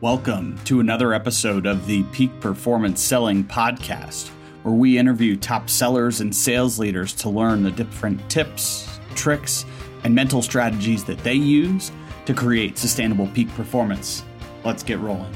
Welcome to another episode of the Peak Performance Selling Podcast, where we interview top sellers and sales leaders to learn the different tips, tricks, and mental strategies that they use to create sustainable peak performance. Let's get rolling.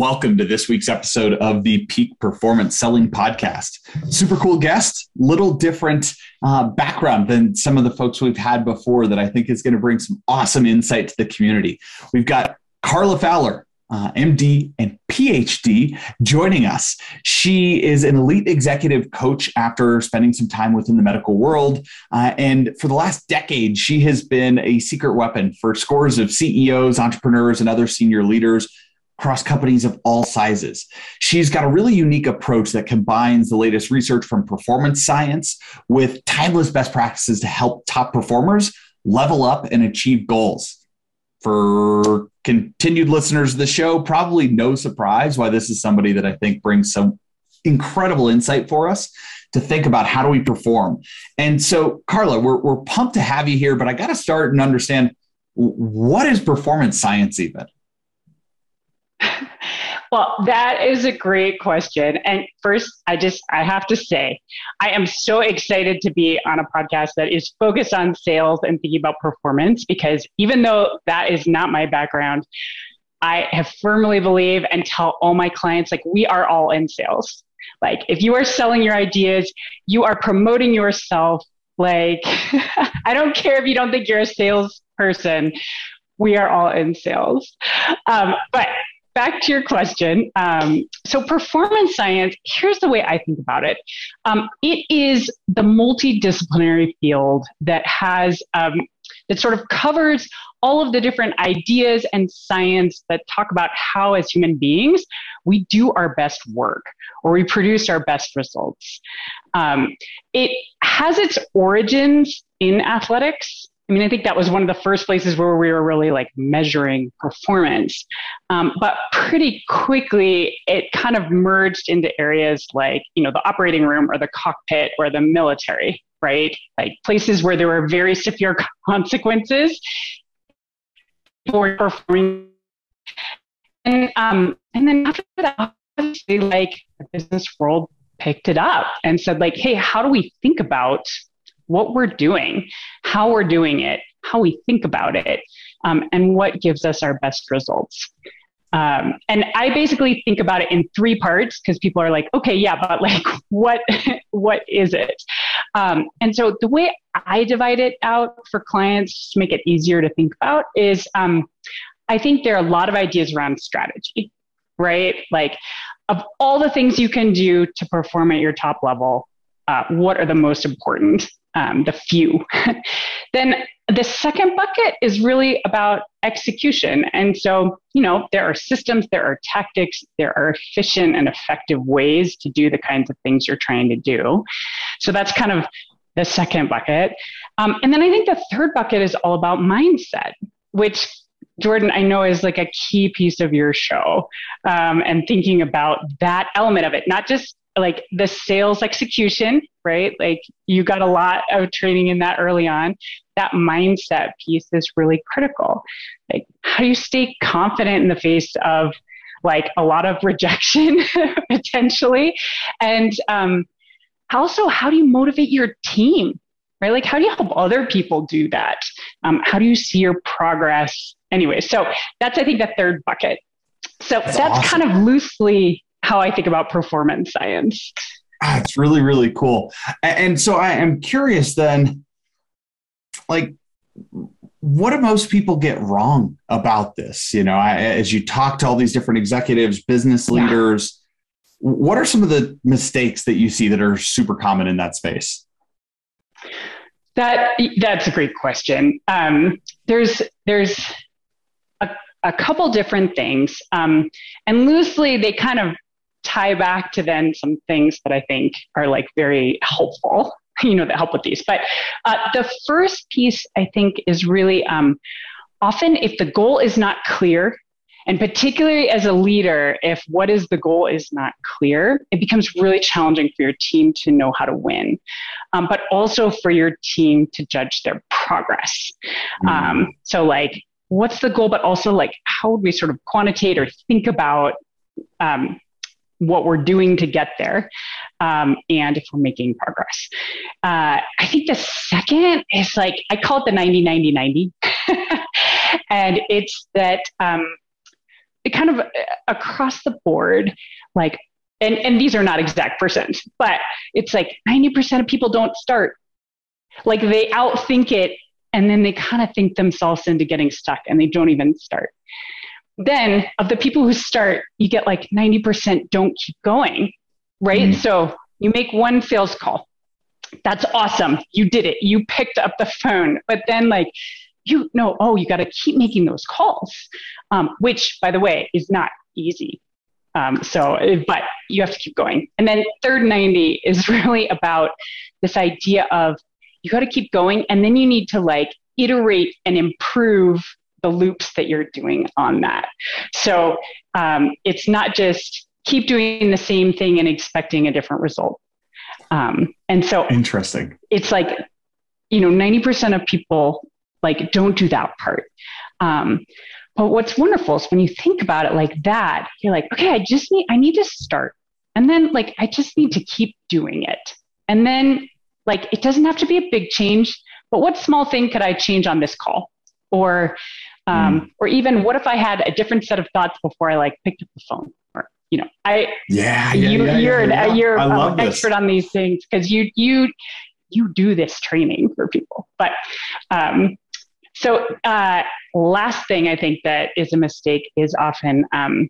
Welcome to this week's episode of the Peak Performance Selling Podcast. Super cool guest, little different uh, background than some of the folks we've had before that I think is going to bring some awesome insight to the community. We've got Carla Fowler, uh, MD and PhD, joining us. She is an elite executive coach after spending some time within the medical world. Uh, and for the last decade, she has been a secret weapon for scores of CEOs, entrepreneurs, and other senior leaders across companies of all sizes. She's got a really unique approach that combines the latest research from performance science with timeless best practices to help top performers level up and achieve goals. For continued listeners of the show, probably no surprise why this is somebody that I think brings some incredible insight for us to think about how do we perform. And so, Carla, we're, we're pumped to have you here, but I got to start and understand what is performance science even? Well, that is a great question. And first, I just I have to say, I am so excited to be on a podcast that is focused on sales and thinking about performance because even though that is not my background, I have firmly believe and tell all my clients like we are all in sales. Like if you are selling your ideas, you are promoting yourself. Like I don't care if you don't think you're a salesperson we are all in sales. Um, but back to your question. Um, so, performance science, here's the way I think about it um, it is the multidisciplinary field that has, um, that sort of covers all of the different ideas and science that talk about how, as human beings, we do our best work or we produce our best results. Um, it has its origins in athletics. I mean, I think that was one of the first places where we were really like measuring performance. Um, but pretty quickly, it kind of merged into areas like, you know, the operating room or the cockpit or the military, right? Like places where there were very severe consequences for performing. And, um, and then after that, obviously, like the business world picked it up and said, like, hey, how do we think about what we're doing, how we're doing it, how we think about it, um, and what gives us our best results. Um, and I basically think about it in three parts because people are like, okay, yeah, but like, what, what is it? Um, and so the way I divide it out for clients to make it easier to think about is, um, I think there are a lot of ideas around strategy, right? Like, of all the things you can do to perform at your top level, uh, what are the most important? Um, the few. then the second bucket is really about execution. And so, you know, there are systems, there are tactics, there are efficient and effective ways to do the kinds of things you're trying to do. So that's kind of the second bucket. Um, and then I think the third bucket is all about mindset, which Jordan, I know is like a key piece of your show um, and thinking about that element of it, not just like the sales execution, right? Like you got a lot of training in that early on. That mindset piece is really critical. Like, how do you stay confident in the face of like a lot of rejection potentially? And um, also, how do you motivate your team? Right? Like, how do you help other people do that? Um, how do you see your progress? Anyway, so that's, I think, the third bucket. So that's, that's awesome. kind of loosely how I think about performance science. Ah, it's really, really cool. And so I am curious then, like, what do most people get wrong about this? You know, I, as you talk to all these different executives, business leaders, yeah. what are some of the mistakes that you see that are super common in that space? That that's a great question. Um, there's there's a, a couple different things, um, and loosely they kind of tie back to then some things that I think are like very helpful, you know, that help with these. But uh, the first piece I think is really um, often if the goal is not clear And particularly as a leader, if what is the goal is not clear, it becomes really challenging for your team to know how to win, um, but also for your team to judge their progress. Mm-hmm. Um, so, like, what's the goal, but also like, how would we sort of quantitate or think about um, what we're doing to get there um, and if we're making progress. Uh, I think the second is like, I call it the 90 90 90. and it's that um, it kind of uh, across the board, like, and, and these are not exact percent, but it's like 90% of people don't start. Like they outthink it and then they kind of think themselves into getting stuck and they don't even start. Then, of the people who start, you get like 90% don't keep going, right? Mm-hmm. So you make one sales call. That's awesome. You did it. You picked up the phone. But then, like, you know, oh, you got to keep making those calls, um, which, by the way, is not easy. Um, so, but you have to keep going. And then third 90 is really about this idea of you got to keep going, and then you need to like iterate and improve the loops that you're doing on that. So um, it's not just keep doing the same thing and expecting a different result. Um, and so interesting. It's like, you know, 90% of people like don't do that part. Um, but what's wonderful is when you think about it like that, you're like, okay, I just need, I need to start. And then like, I just need to keep doing it. And then like, it doesn't have to be a big change, but what small thing could I change on this call? Or, um, mm. or even what if I had a different set of thoughts before I like picked up the phone? Or, you know, I, yeah, yeah you, yeah, you're, yeah, yeah. you're um, expert on these things because you, you, you do this training for people. But, um, so, uh, last thing I think that is a mistake is often um,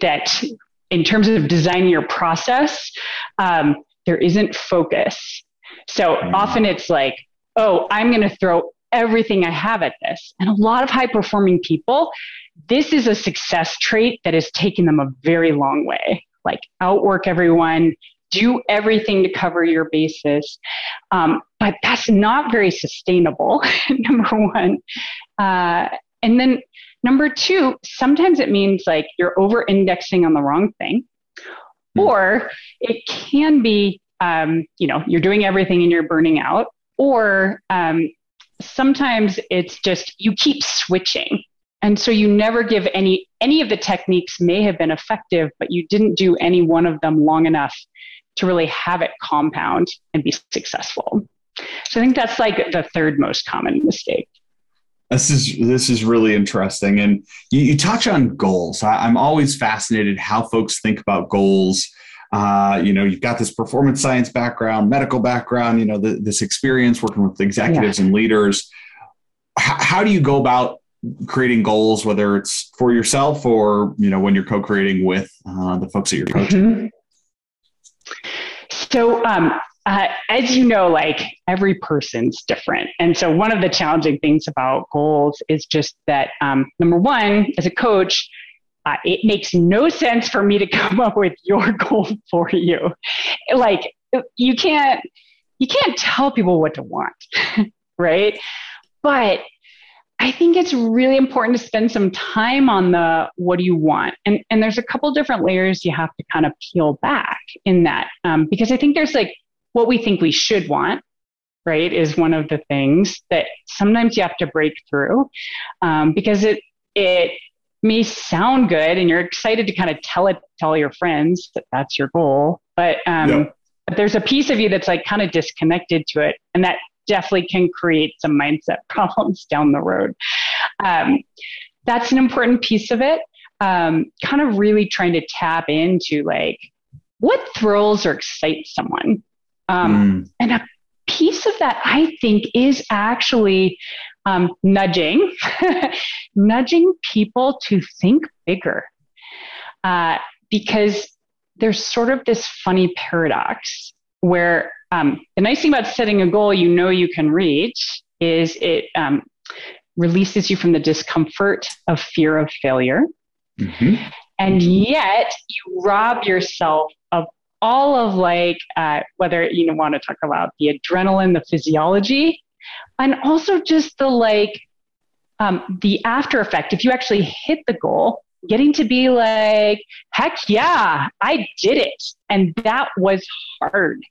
that in terms of designing your process, um, there isn't focus. So mm-hmm. often it's like, oh, I'm going to throw everything I have at this. And a lot of high performing people, this is a success trait that has taken them a very long way. Like outwork everyone, do everything to cover your bases. Um, but that's not very sustainable, number one. Uh, and then number two, sometimes it means like you're over indexing on the wrong thing. Hmm. Or it can be, um, you know, you're doing everything and you're burning out. Or um, sometimes it's just you keep switching and so you never give any any of the techniques may have been effective but you didn't do any one of them long enough to really have it compound and be successful. So I think that's like the third most common mistake. This is this is really interesting, and you, you touch on goals. I, am always fascinated how folks think about goals. Uh, you know, you've got this performance science background, medical background. You know, the, this experience working with executives yeah. and leaders. H- how do you go about creating goals, whether it's for yourself or you know when you're co-creating with uh, the folks that you're coaching? Mm-hmm. So, um, uh, as you know, like every person's different. And so, one of the challenging things about goals is just that um, number one, as a coach, uh, it makes no sense for me to come up with your goal for you. Like, you can't you can't tell people what to want, right? But I think it's really important to spend some time on the what do you want, and and there's a couple different layers you have to kind of peel back in that um, because I think there's like what we think we should want, right, is one of the things that sometimes you have to break through um, because it it may sound good and you're excited to kind of tell it tell your friends that that's your goal, but um, yep. but there's a piece of you that's like kind of disconnected to it, and that definitely can create some mindset problems down the road. Um, that's an important piece of it. Um, kind of really trying to tap into like what thrills or excites someone. Um, mm. And a piece of that, I think, is actually um, nudging, nudging people to think bigger. Uh, because there's sort of this funny paradox where um, the nice thing about setting a goal you know you can reach is it um, releases you from the discomfort of fear of failure. Mm-hmm. And yet you rob yourself of all of like, uh, whether you want to talk about the adrenaline, the physiology, and also just the like, um, the after effect, if you actually hit the goal, getting to be like, heck yeah, I did it. And that was hard.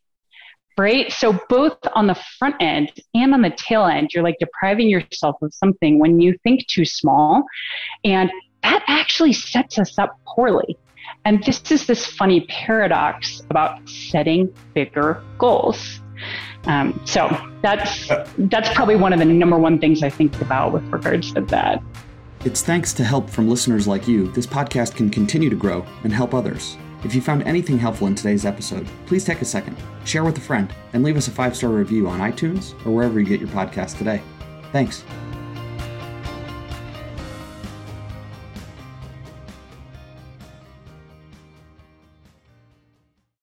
Right. So, both on the front end and on the tail end, you're like depriving yourself of something when you think too small. And that actually sets us up poorly. And this is this funny paradox about setting bigger goals. Um, so that's that's probably one of the number one things I think about with regards to that. It's thanks to help from listeners like you, this podcast can continue to grow and help others. If you found anything helpful in today's episode, please take a second, share with a friend, and leave us a five star review on iTunes or wherever you get your podcast today. Thanks.